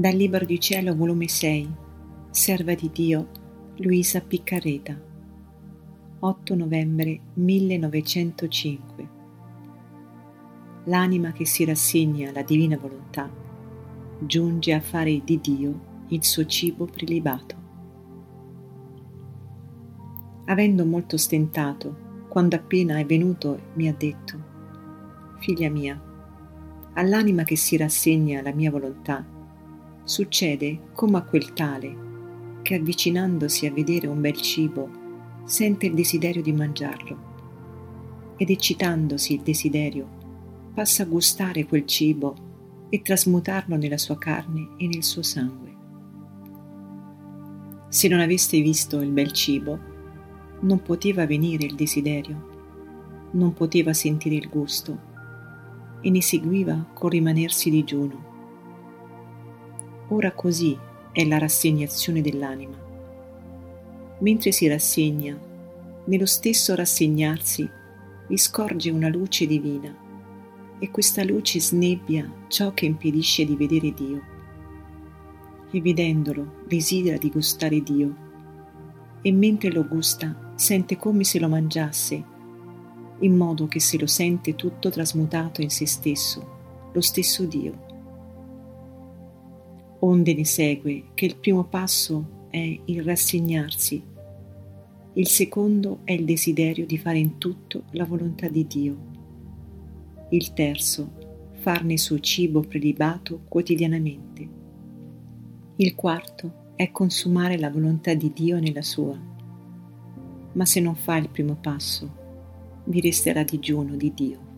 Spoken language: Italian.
Dal Libro di Cielo, volume 6, Serva di Dio, Luisa Piccarreta, 8 novembre 1905. L'anima che si rassegna alla divina volontà giunge a fare di Dio il suo cibo prelibato. Avendo molto stentato, quando appena è venuto mi ha detto, Figlia mia, all'anima che si rassegna alla mia volontà, Succede come a quel tale che avvicinandosi a vedere un bel cibo sente il desiderio di mangiarlo ed eccitandosi il desiderio passa a gustare quel cibo e trasmutarlo nella sua carne e nel suo sangue. Se non aveste visto il bel cibo, non poteva venire il desiderio, non poteva sentire il gusto e ne seguiva col rimanersi digiuno Ora così è la rassegnazione dell'anima. Mentre si rassegna, nello stesso rassegnarsi vi scorge una luce divina e questa luce snebbia ciò che impedisce di vedere Dio. E vedendolo desidera di gustare Dio e mentre lo gusta sente come se lo mangiasse, in modo che se lo sente tutto trasmutato in se stesso, lo stesso Dio onde ne segue che il primo passo è il rassegnarsi, il secondo è il desiderio di fare in tutto la volontà di Dio, il terzo farne suo cibo prelibato quotidianamente, il quarto è consumare la volontà di Dio nella sua, ma se non fa il primo passo, vi resterà digiuno di Dio.